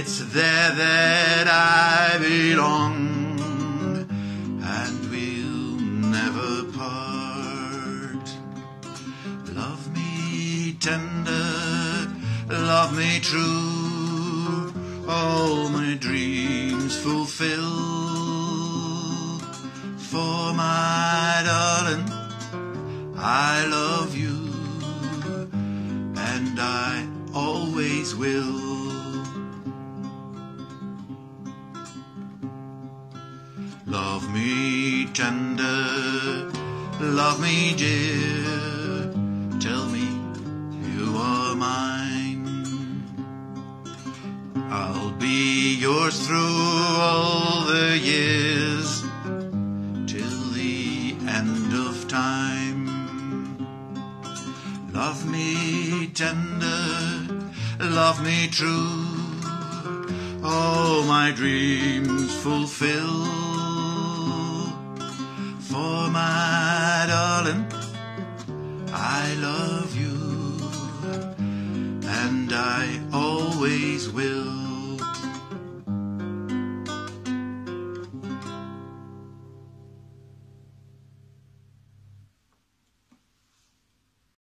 it's there that I belong, and we'll never part. Love me tender, love me true, all my dreams fulfill. For my darling, I love you, and I always will. Love me tender, love me dear, tell me you are mine. I'll be yours through all the years, till the end of time. Love me tender, love me true, all my dreams fulfill. heaven. I love you, and I always will.